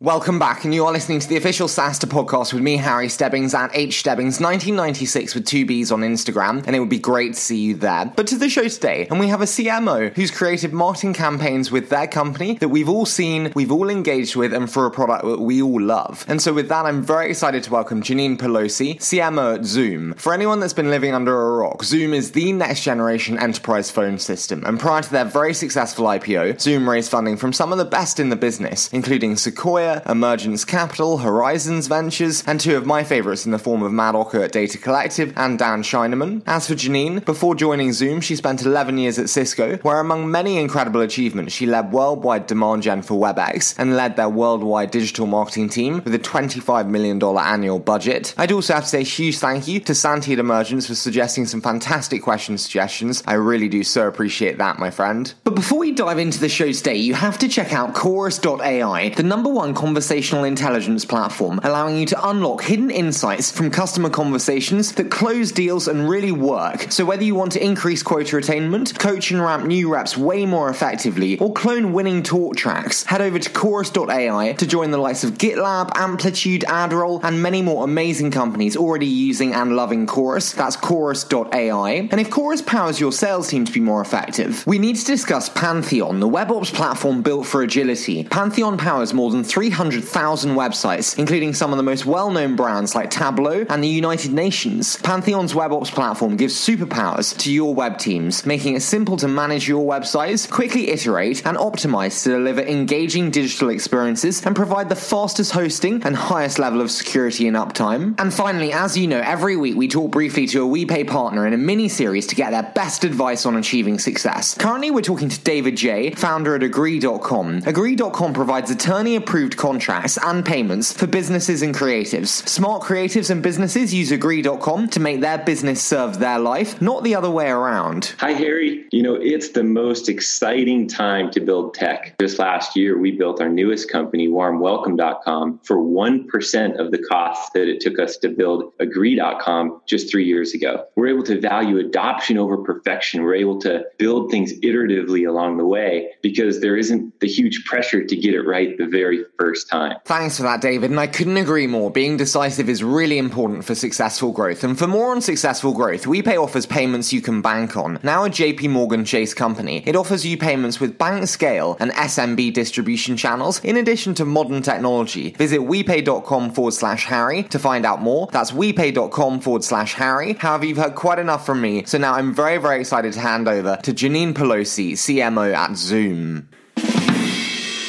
Welcome back, and you are listening to the official SaaStr podcast with me, Harry Stebbings, at H Stebbings 1996 with two B's on Instagram, and it would be great to see you there. But to the show today, and we have a CMO who's created marketing campaigns with their company that we've all seen, we've all engaged with, and for a product that we all love. And so with that, I'm very excited to welcome Janine Pelosi, CMO at Zoom. For anyone that's been living under a rock, Zoom is the next generation enterprise phone system, and prior to their very successful IPO, Zoom raised funding from some of the best in the business, including Sequoia. Emergence Capital, Horizons Ventures, and two of my favourites in the form of Matt Ocko at Data Collective and Dan Scheinman. As for Janine, before joining Zoom, she spent 11 years at Cisco, where among many incredible achievements, she led worldwide demand gen for WebEx and led their worldwide digital marketing team with a $25 million annual budget. I'd also have to say a huge thank you to Santi at Emergence for suggesting some fantastic question suggestions. I really do so appreciate that, my friend. But before we dive into the show today, you have to check out Chorus.ai, the number one conversational intelligence platform, allowing you to unlock hidden insights from customer conversations that close deals and really work. So, whether you want to increase quota attainment, coach and ramp new reps way more effectively, or clone winning talk tracks, head over to chorus.ai to join the likes of GitLab, Amplitude, Adroll, and many more amazing companies already using and loving Chorus. That's chorus.ai. And if Chorus powers your sales team to be more effective, we need to discuss Pantheon, the WebOps platform built for agility. Pantheon powers more than 3 300,000 websites, including some of the most well known brands like Tableau and the United Nations. Pantheon's WebOps platform gives superpowers to your web teams, making it simple to manage your websites, quickly iterate, and optimize to deliver engaging digital experiences and provide the fastest hosting and highest level of security and uptime. And finally, as you know, every week we talk briefly to a WePay partner in a mini series to get their best advice on achieving success. Currently, we're talking to David J., founder at Agree.com. Agree.com provides attorney approved contracts and payments for businesses and creatives. Smart creatives and businesses use agree.com to make their business serve their life, not the other way around. Hi, Harry. You know, it's the most exciting time to build tech. This last year, we built our newest company, warmwelcome.com, for 1% of the cost that it took us to build agree.com just three years ago. We're able to value adoption over perfection. We're able to build things iteratively along the way because there isn't the huge pressure to get it right the very first first time. Thanks for that, David. And I couldn't agree more. Being decisive is really important for successful growth. And for more on successful growth, WePay offers payments you can bank on. Now a JP Morgan Chase company, it offers you payments with bank scale and SMB distribution channels in addition to modern technology. Visit WePay.com forward slash Harry to find out more. That's WePay.com forward slash Harry. However, you've heard quite enough from me. So now I'm very, very excited to hand over to Janine Pelosi, CMO at Zoom.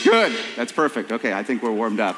Good. That's perfect. Okay, I think we're warmed up.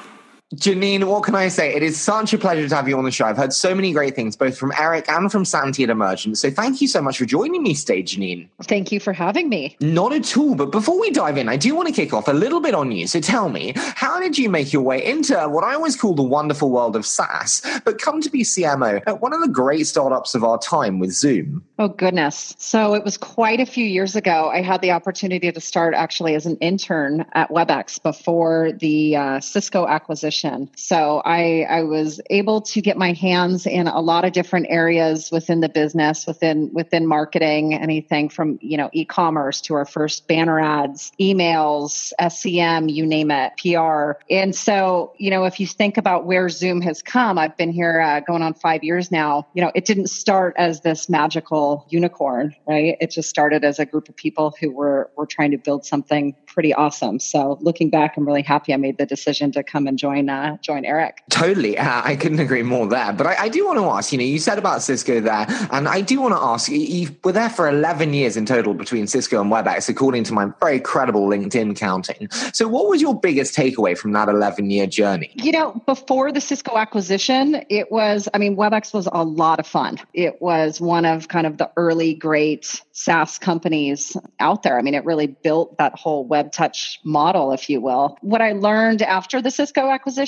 Janine, what can I say? It is such a pleasure to have you on the show. I've heard so many great things, both from Eric and from Santi at Emergence. So thank you so much for joining me today, Janine. Thank you for having me. Not at all. But before we dive in, I do want to kick off a little bit on you. So tell me, how did you make your way into what I always call the wonderful world of SaaS, but come to be CMO at one of the great startups of our time with Zoom? Oh, goodness. So it was quite a few years ago. I had the opportunity to start actually as an intern at WebEx before the uh, Cisco acquisition so I, I was able to get my hands in a lot of different areas within the business, within within marketing, anything from you know e-commerce to our first banner ads, emails, SEM, you name it, PR. And so you know if you think about where Zoom has come, I've been here uh, going on five years now. You know it didn't start as this magical unicorn, right? It just started as a group of people who were were trying to build something pretty awesome. So looking back, I'm really happy I made the decision to come and join uh, join Eric. Totally, uh, I couldn't agree more there. But I, I, do want to ask. You know, you said about Cisco there, and I do want to ask. You were there for 11 years in total between Cisco and WebEx, according to my very credible LinkedIn counting. So, what was your biggest takeaway from that 11 year journey? You know, before the Cisco acquisition, it was. I mean, WebEx was a lot of fun. It was one of kind of the early great SaaS companies out there. I mean, it really built that whole web touch model, if you will. What I learned after the Cisco acquisition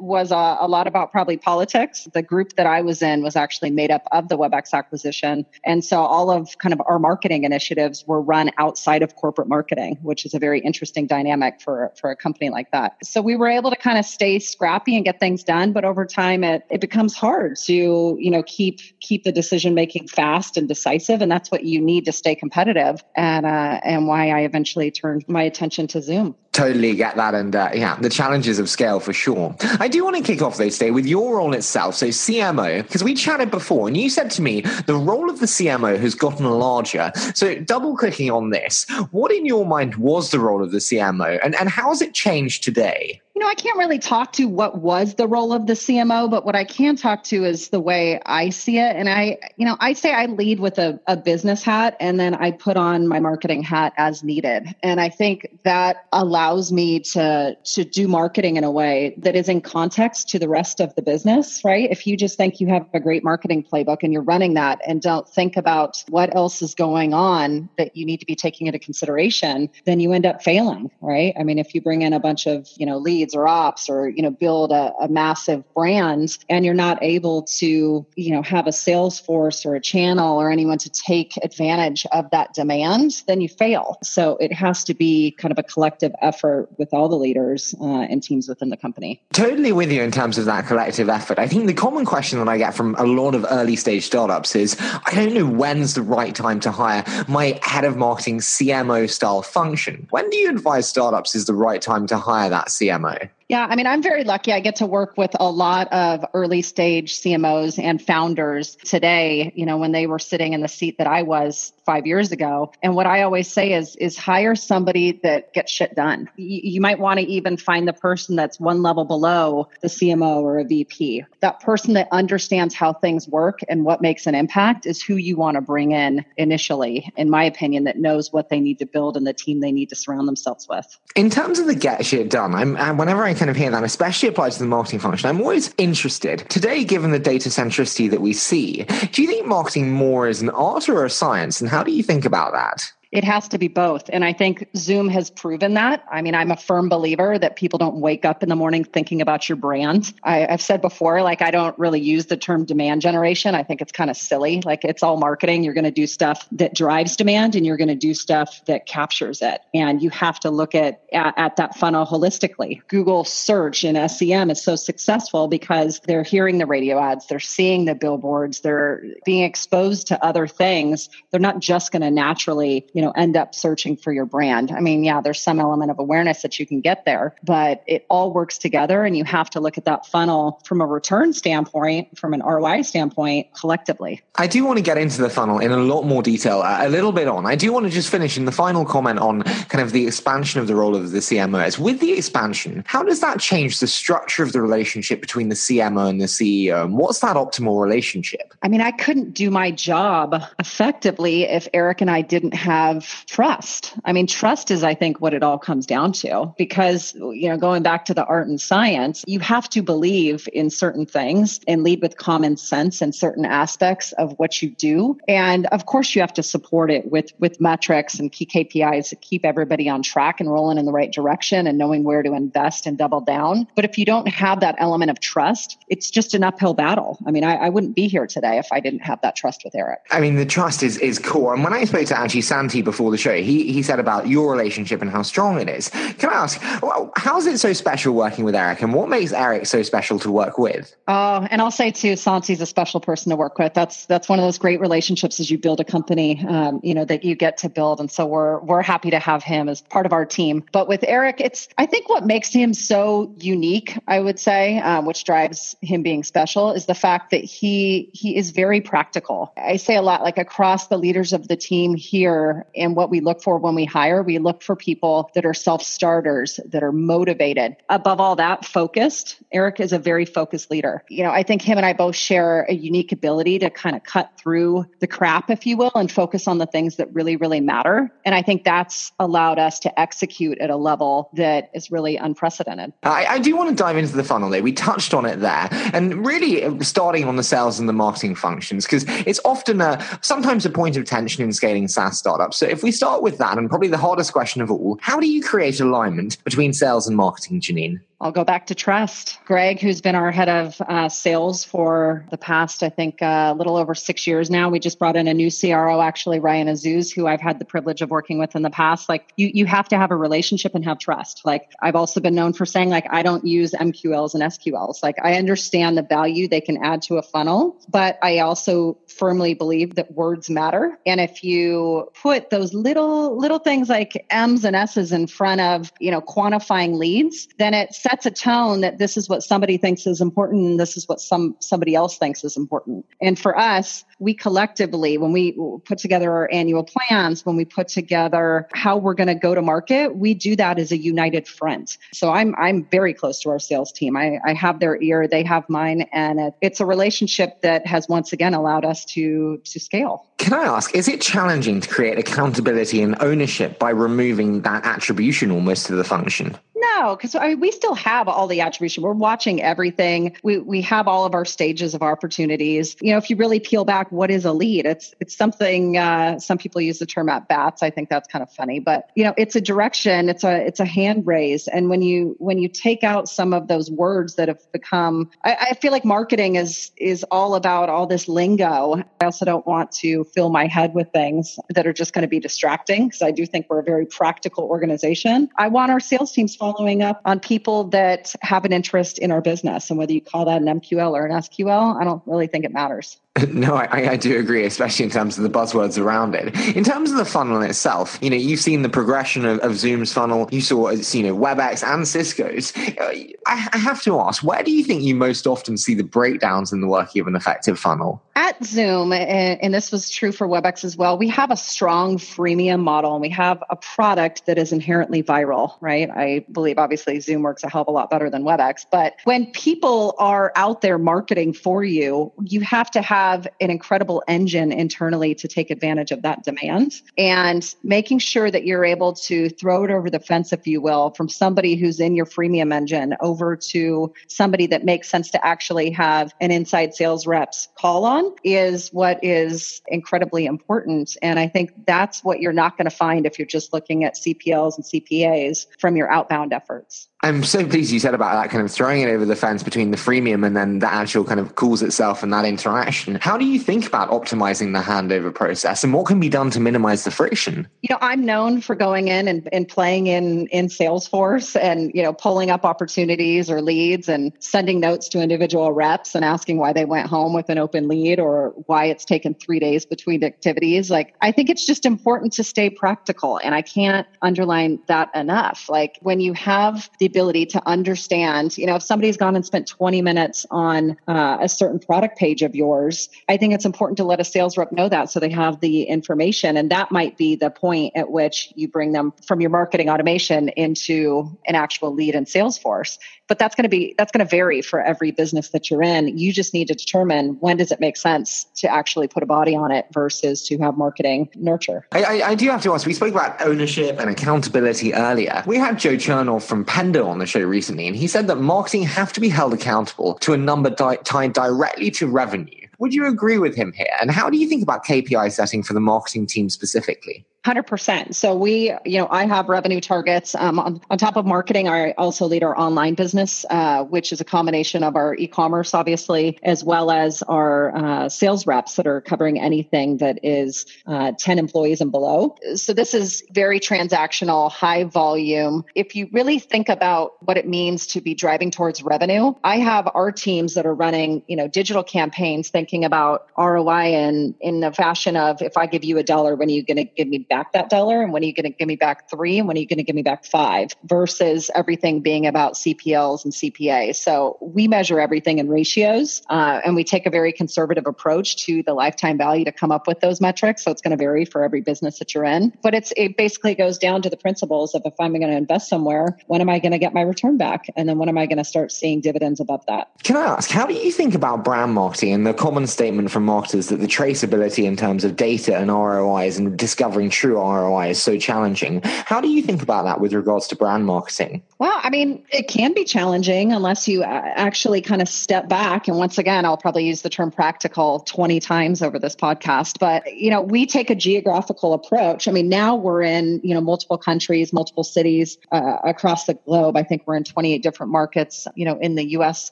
was a, a, lot about probably politics. The group that I was in was actually made up of the WebEx acquisition. And so all of kind of our marketing initiatives were run outside of corporate marketing, which is a very interesting dynamic for, for a company like that. So we were able to kind of stay scrappy and get things done, but over time it, it becomes hard to, you know, keep keep the decision making fast and decisive. And that's what you need to stay competitive and uh, and why I eventually turned my attention to Zoom. Totally get that. And uh, yeah, the challenges of scale for sure. I do want to kick off though today with your role itself. So CMO, because we chatted before and you said to me the role of the CMO has gotten larger. So double clicking on this, what in your mind was the role of the CMO and, and how has it changed today? You know, I can't really talk to what was the role of the CMO, but what I can talk to is the way I see it. And I, you know, I say I lead with a, a business hat and then I put on my marketing hat as needed. And I think that allows me to to do marketing in a way that is in context to the rest of the business, right? If you just think you have a great marketing playbook and you're running that and don't think about what else is going on that you need to be taking into consideration, then you end up failing, right? I mean, if you bring in a bunch of, you know, leads or ops or you know build a, a, massive brand and you're not able to you know have a sales force or a channel or anyone to take advantage of that demand then you fail. So it has to be kind of a collective effort with all the leaders uh, and teams within the company. Totally with you in terms of that collective effort. I think the common question that i get from a lot of early stage startups is i don't know when's the right time to hire my head of marketing cmo style function. When do you advise startups is the right time to hire that cmo die yeah, I mean, I'm very lucky. I get to work with a lot of early stage CMOs and founders today, you know, when they were sitting in the seat that I was five years ago. And what I always say is, is hire somebody that gets shit done. You, you might want to even find the person that's one level below the CMO or a VP. That person that understands how things work and what makes an impact is who you want to bring in initially, in my opinion, that knows what they need to build and the team they need to surround themselves with. In terms of the get shit done, I'm, whenever I kind of hear that, especially applied to the marketing function, I'm always interested. Today, given the data centricity that we see, do you think marketing more is an art or a science? And how do you think about that? It has to be both. And I think Zoom has proven that. I mean, I'm a firm believer that people don't wake up in the morning thinking about your brand. I, have said before, like, I don't really use the term demand generation. I think it's kind of silly. Like, it's all marketing. You're going to do stuff that drives demand and you're going to do stuff that captures it. And you have to look at, at, at that funnel holistically. Google search and SEM is so successful because they're hearing the radio ads, they're seeing the billboards, they're being exposed to other things. They're not just going to naturally you know end up searching for your brand. I mean yeah there's some element of awareness that you can get there but it all works together and you have to look at that funnel from a return standpoint from an roi standpoint collectively. I do want to get into the funnel in a lot more detail a little bit on. I do want to just finish in the final comment on kind of the expansion of the role of the cmo as with the expansion how does that change the structure of the relationship between the cmo and the ceo and what's that optimal relationship? I mean i couldn't do my job effectively if eric and i didn't have have trust. I mean, trust is, I think, what it all comes down to because, you know, going back to the art and science, you have to believe in certain things and lead with common sense in certain aspects of what you do. And of course, you have to support it with, with metrics and key KPIs to keep everybody on track and rolling in the right direction and knowing where to invest and double down. But if you don't have that element of trust, it's just an uphill battle. I mean, I, I wouldn't be here today if I didn't have that trust with Eric. I mean, the trust is, is core. And when I spoke to Angie Santi before the show. He he said about your relationship and how strong it is. Can I ask, well, how is it so special working with Eric, and what makes Eric so special to work with? Oh, and I'll say too, Santi's a special person to work with. That's that's one of those great relationships as you build a company, um, you know, that you get to build, and so we're we're happy to have him as part of our team. But with Eric, it's I think what makes him so unique, I would say, um, which drives him being special, is the fact that he he is very practical. I say a lot, like across the leaders of the team here and what we look for when we hire. We look for people that are self starters, that are motivated. Above all that, focused. Eric is a very focused leader. You know, I think him and I both share a unique ability to kind of cut through the crap, if you will, and focus on the things that really, really matter. And I think that's allowed us to execute at a level that is really unprecedented. I, I do want to dive into the funnel there. We touched on it there. And really uh, starting on the sales and the marketing functions, because it's often a sometimes a point of tension in scaling SaaS startups. So if we start with that, and probably the hardest question of all, how do you create alignment between sales and marketing, Janine? I'll go back to trust. Greg, who's been our head of uh, sales for the past, I think, uh, a little over six years now. We just brought in a new CRO, actually, Ryan Azus, who I've had the privilege of working with in the past. Like, you, you have to have a relationship and have trust. Like, I've also been known for saying, like, I don't use MQLs and SQLs. Like, I understand the value they can add to a funnel, but I also firmly believe that words matter. And if you put those little, little things like M's and S's in front of, you know, quantifying leads, then it's sets a tone that this is what somebody thinks is important and this is what some somebody else thinks is important. And for us, we collectively, when we put together our annual plans, when we put together how we're going to go to market, we do that as a united front. So I'm I'm very close to our sales team. I, I have their ear, they have mine, and it, it's a relationship that has once again allowed us to to scale. Can I ask, is it challenging to create accountability and ownership by removing that attribution almost to the function? No, because I mean, we still have all the attribution. We're watching everything. We we have all of our stages of opportunities. You know, if you really peel back, what is a lead? It's it's something. Uh, some people use the term at bats. I think that's kind of funny, but you know, it's a direction. It's a it's a hand raise. And when you when you take out some of those words that have become, I, I feel like marketing is is all about all this lingo. I also don't want to fill my head with things that are just going to be distracting because I do think we're a very practical organization. I want our sales teams following up on people that have an interest in our business. And whether you call that an MQL or an SQL, I don't really think it matters. No, I, I, do agree, especially in terms of the buzzwords around it. In terms of the funnel itself, you know, you've seen the progression of, of Zoom's funnel. You saw, you know, WebEx and Cisco's. Uh, I, I, have to ask, where do you think you most often see the breakdowns in the working of an effective funnel? At Zoom, and this was true for WebEx as well, we have a strong freemium model and we have a product that is inherently viral, right? I believe obviously Zoom works a hell of a lot better than WebEx, but when people are out there marketing for you, you have to have have an incredible engine internally to take advantage of that demand and making sure that you're able to throw it over the fence, if you will, from somebody who's in your freemium engine over to somebody that makes sense to actually have an inside sales reps call on is what is incredibly important. And I think that's what you're not going to find if you're just looking at CPLs and CPAs from your outbound efforts. I'm so pleased you said about that kind of throwing it over the fence between the freemium and then the actual kind of calls itself and that interaction. How do you think about optimizing the handover process and what can be done to minimize the friction? You know, I'm known for going in and, and playing in, in Salesforce and, you know, pulling up opportunities or leads and sending notes to individual reps and asking why they went home with an open lead or why it's taken three days between activities. Like, I think it's just important to stay practical. And I can't underline that enough. Like, when you have the ability to understand, you know, if somebody's gone and spent 20 minutes on uh, a certain product page of yours, I think it's important to let a sales rep know that so they have the information. And that might be the point at which you bring them from your marketing automation into an actual lead in Salesforce. But that's going to be that's going to vary for every business that you're in. You just need to determine when does it make sense to actually put a body on it versus to have marketing nurture. I, I, I do have to ask we spoke about ownership and accountability earlier. We had joe Chernov from pendo on the show recently and he said that marketing have to be held accountable to a number di- tied directly to revenue. Would you agree with him here? And how do you think about kpi setting for the marketing team specifically 100%. So we, you know, I have revenue targets. Um, on, on, top of marketing, I also lead our online business, uh, which is a combination of our e-commerce, obviously, as well as our uh, sales reps that are covering anything that is uh, 10 employees and below. So this is very transactional, high volume. If you really think about what it means to be driving towards revenue, I have our teams that are running, you know, digital campaigns thinking about ROI in, in the fashion of if I give you a dollar, when are you going to give me back back that dollar and when are you going to give me back three and when are you going to give me back five versus everything being about cpls and cpa so we measure everything in ratios uh, and we take a very conservative approach to the lifetime value to come up with those metrics. So it's going to vary for every business that you're in but it's it basically goes down to the principles of if i'm going to invest somewhere when am i going to get my return back? And then when am i going to start seeing dividends above that? Can i ask how do you think about brand marketing and the common statement from marketers that the traceability in terms of data and rois and discovering true ROI is so challenging. How do you think about that with regards to brand marketing? Well, I mean, it can be challenging unless you uh, actually kind of step back. And once again, I'll probably use the term practical 20 times over this podcast. But, you know, we take a geographical approach. I mean, now we're in, you know, multiple countries, multiple cities uh, across the globe. I think we're in 28 different markets, you know, in the US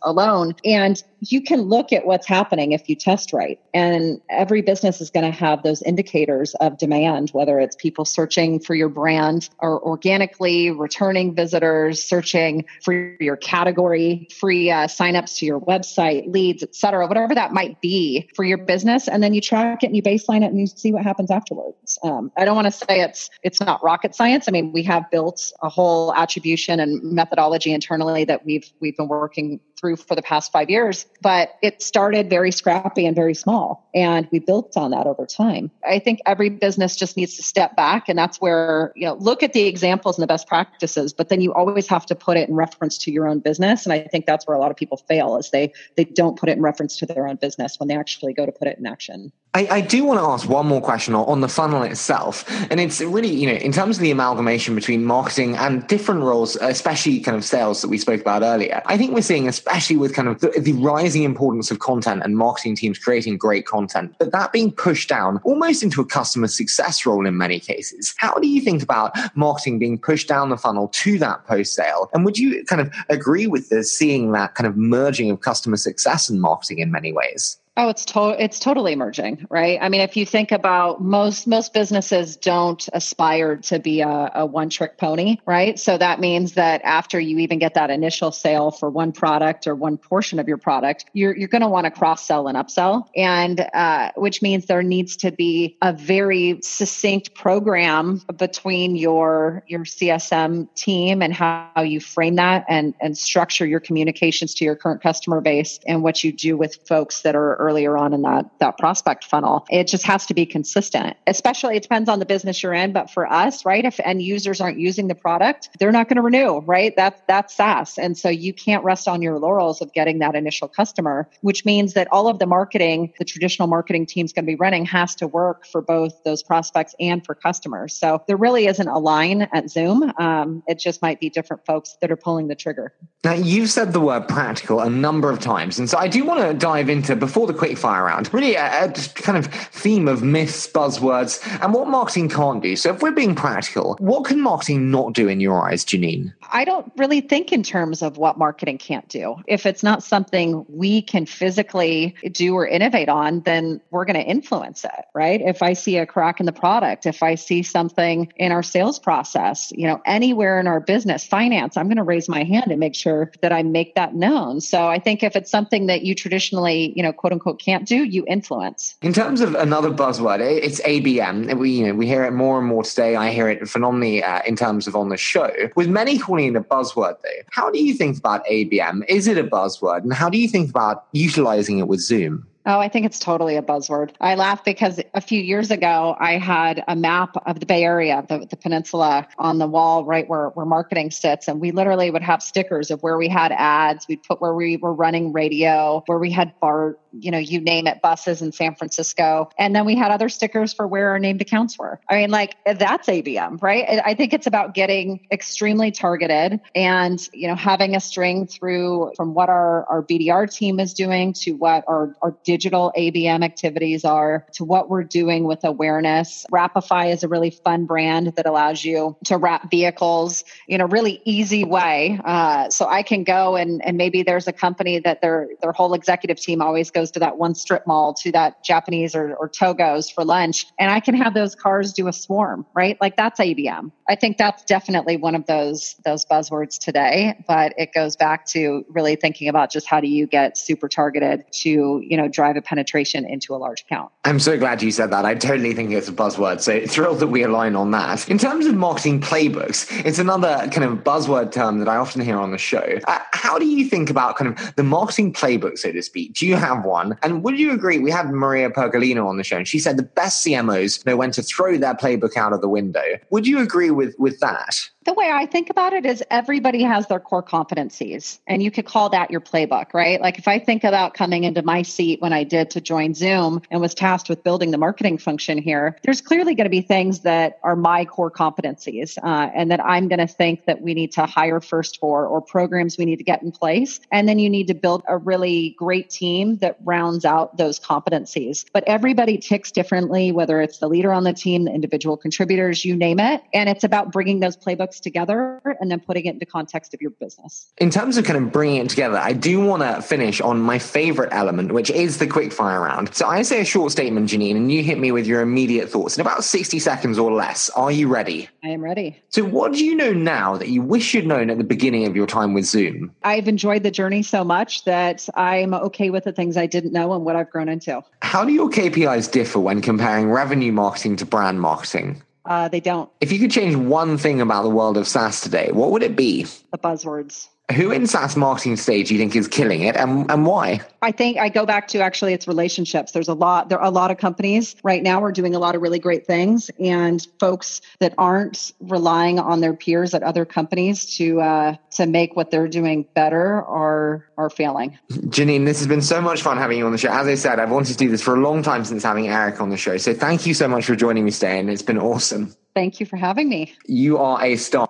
alone. And you can look at what's happening if you test right. And every business is going to have those indicators of demand, whether it's people searching for your brand or organically returning visitors, searching for your category, free uh, signups to your website, leads, et cetera, whatever that might be for your business. And then you track it and you baseline it and you see what happens afterwards. Um, I don't want to say it's, it's not rocket science. I mean, we have built a whole attribution and methodology internally that we've, we've been working through for the past five years, but it started very scrappy and very small. And we built on that over time. I think every business just needs to step back. And that's where, you know, look at the examples and the best practices, but then you always have to put it in reference to your own business. And I think that's where a lot of people fail is they, they don't put it in reference to their own business when they actually go to put it in action. I, I, do want to ask one more question on the funnel itself. And it's really, you know, in terms of the amalgamation between marketing and different roles, especially kind of sales that we spoke about earlier, I think we're seeing, especially with kind of the, the rising importance of content and marketing teams creating great content, but that being pushed down almost into a customer success role in many cases. How do you think about marketing being pushed down the funnel to that post sale? And would you kind of agree with this, seeing that kind of merging of customer success and marketing in many ways? Oh, it's to- it's totally emerging, right? I mean, if you think about most most businesses don't aspire to be a, a one trick pony, right? So that means that after you even get that initial sale for one product or one portion of your product, you're you're going to want to cross sell and upsell, and uh, which means there needs to be a very succinct program between your your CSM team and how you frame that and and structure your communications to your current customer base and what you do with folks that are earlier on in that that prospect funnel. It just has to be consistent. Especially it depends on the business you're in, but for us, right, if end users aren't using the product, they're not going to renew, right? That's that's SaaS. And so you can't rest on your laurels of getting that initial customer, which means that all of the marketing, the traditional marketing team's going to be running has to work for both those prospects and for customers. So there really isn't a line at Zoom. Um, it just might be different folks that are pulling the trigger. Now you've said the word practical a number of times, and so I do want to dive into before the the quick fire round. Really, a, a kind of theme of myths, buzzwords, and what marketing can't do. So, if we're being practical, what can marketing not do in your eyes, Janine? I don't really think in terms of what marketing can't do. If it's not something we can physically do or innovate on, then we're going to influence it, right? If I see a crack in the product, if I see something in our sales process, you know, anywhere in our business, finance, I'm going to raise my hand and make sure that I make that known. So I think if it's something that you traditionally, you know, quote unquote can't do, you influence. In terms of another buzzword, it's ABM. We, you know, we hear it more and more today. I hear it phenomenally uh, in terms of on the show. With many calling it a buzzword, though, how do you think about ABM? Is it a buzzword? And how do you think about utilizing it with Zoom? Oh, I think it's totally a buzzword. I laugh because a few years ago, I had a map of the Bay Area, the, the peninsula on the wall right where, where marketing sits. And we literally would have stickers of where we had ads. We'd put where we were running radio, where we had BART, you know, you name it, buses in San Francisco. And then we had other stickers for where our named accounts were. I mean, like that's ABM, right? I think it's about getting extremely targeted and, you know, having a string through from what our, our BDR team is doing to what our, our digital ABM activities are to what we're doing with awareness. Wrapify is a really fun brand that allows you to wrap vehicles in a really easy way. Uh, so I can go and, and maybe there's a company that their their whole executive team always goes to that one strip mall to that Japanese or, or Togos for lunch, and I can have those cars do a swarm, right? Like that's ABM. I think that's definitely one of those those buzzwords today, but it goes back to really thinking about just how do you get super targeted to you know drive a penetration into a large account. I'm so glad you said that. I totally think it's a buzzword. So thrilled that we align on that. In terms of marketing playbooks, it's another kind of buzzword term that I often hear on the show. Uh, how do you think about kind of the marketing playbook, so to speak? Do you have one? One. And would you agree? We had Maria Pergolino on the show, and she said the best CMOs know when to throw their playbook out of the window. Would you agree with with that? The way I think about it is everybody has their core competencies, and you could call that your playbook, right? Like if I think about coming into my seat when I did to join Zoom and was tasked with building the marketing function here, there's clearly going to be things that are my core competencies uh, and that I'm going to think that we need to hire first for or programs we need to get in place. And then you need to build a really great team that rounds out those competencies. But everybody ticks differently, whether it's the leader on the team, the individual contributors, you name it. And it's about bringing those playbooks together and then putting it into context of your business. In terms of kind of bringing it together, I do want to finish on my favorite element, which is the quick fire round. So I say a short statement, Janine, and you hit me with your immediate thoughts in about 60 seconds or less. Are you ready? I am ready. So, what do you know now that you wish you'd known at the beginning of your time with Zoom? I've enjoyed the journey so much that I'm okay with the things I didn't know and what I've grown into. How do your KPIs differ when comparing revenue marketing to brand marketing? Uh, they don't. If you could change one thing about the world of SaaS today, what would it be? The buzzwords. Who in SaaS marketing stage do you think is killing it and, and why? I think I go back to actually it's relationships. There's a lot, there are a lot of companies right now are doing a lot of really great things and folks that aren't relying on their peers at other companies to uh, to make what they're doing better are are failing. Janine, this has been so much fun having you on the show. As I said, I've wanted to do this for a long time since having Eric on the show. So thank you so much for joining me today and it's been awesome. Thank you for having me. You are a star.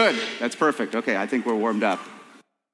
Good. That's perfect. Okay, I think we're warmed up.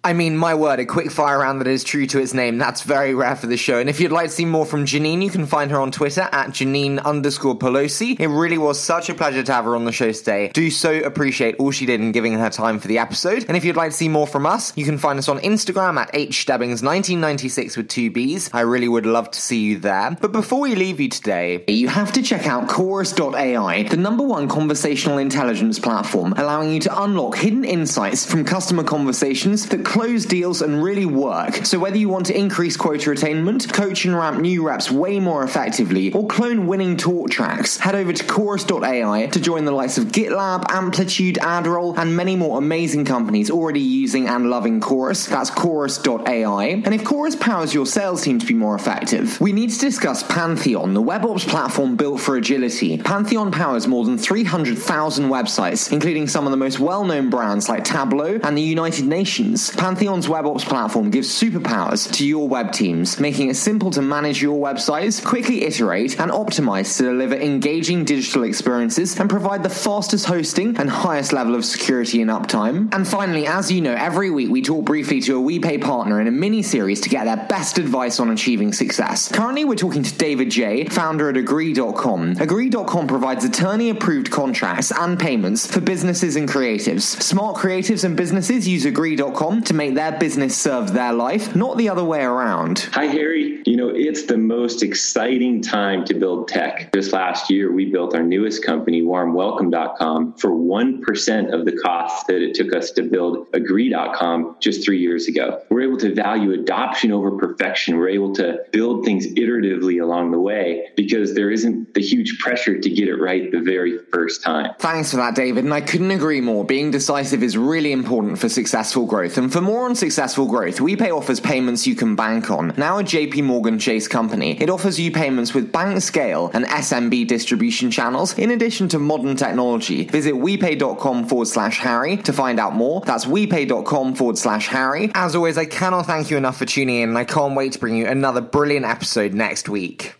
I mean, my word, a quick fire round that is true to its name. That's very rare for the show. And if you'd like to see more from Janine, you can find her on Twitter at Janine underscore Pelosi. It really was such a pleasure to have her on the show today. Do so appreciate all she did in giving her time for the episode. And if you'd like to see more from us, you can find us on Instagram at hstebbings1996 with two B's. I really would love to see you there. But before we leave you today, you have to check out Chorus.ai, the number one conversational intelligence platform, allowing you to unlock hidden insights from customer conversations that close deals and really work. So whether you want to increase quota attainment, coach and ramp new reps way more effectively, or clone winning talk tracks, head over to chorus.ai to join the likes of GitLab, Amplitude, Adroll, and many more amazing companies already using and loving Chorus. That's chorus.ai. And if Chorus powers your sales team to be more effective, we need to discuss Pantheon, the WebOps platform built for agility. Pantheon powers more than 300,000 websites, including some of the most well-known brands like Tableau and the United Nations. Pantheon's WebOps platform gives superpowers to your web teams, making it simple to manage your websites, quickly iterate, and optimize to deliver engaging digital experiences and provide the fastest hosting and highest level of security and uptime. And finally, as you know, every week we talk briefly to a WePay partner in a mini series to get their best advice on achieving success. Currently, we're talking to David J., founder at Agree.com. Agree.com provides attorney approved contracts and payments for businesses and creatives. Smart creatives and businesses use Agree.com to make their business serve their life, not the other way around. Hi, Harry. You know, it's the most exciting time to build tech. This last year, we built our newest company, warmwelcome.com, for 1% of the cost that it took us to build agree.com just three years ago. We're able to value adoption over perfection. We're able to build things iteratively along the way because there isn't the huge pressure to get it right the very first time. Thanks for that, David. And I couldn't agree more. Being decisive is really important for successful growth. And for more on successful growth, WePay offers payments you can bank on. Now a JP Morgan Chase company, it offers you payments with bank scale and SMB distribution channels in addition to modern technology. Visit WePay.com forward slash Harry to find out more. That's WePay.com forward slash Harry. As always, I cannot thank you enough for tuning in and I can't wait to bring you another brilliant episode next week.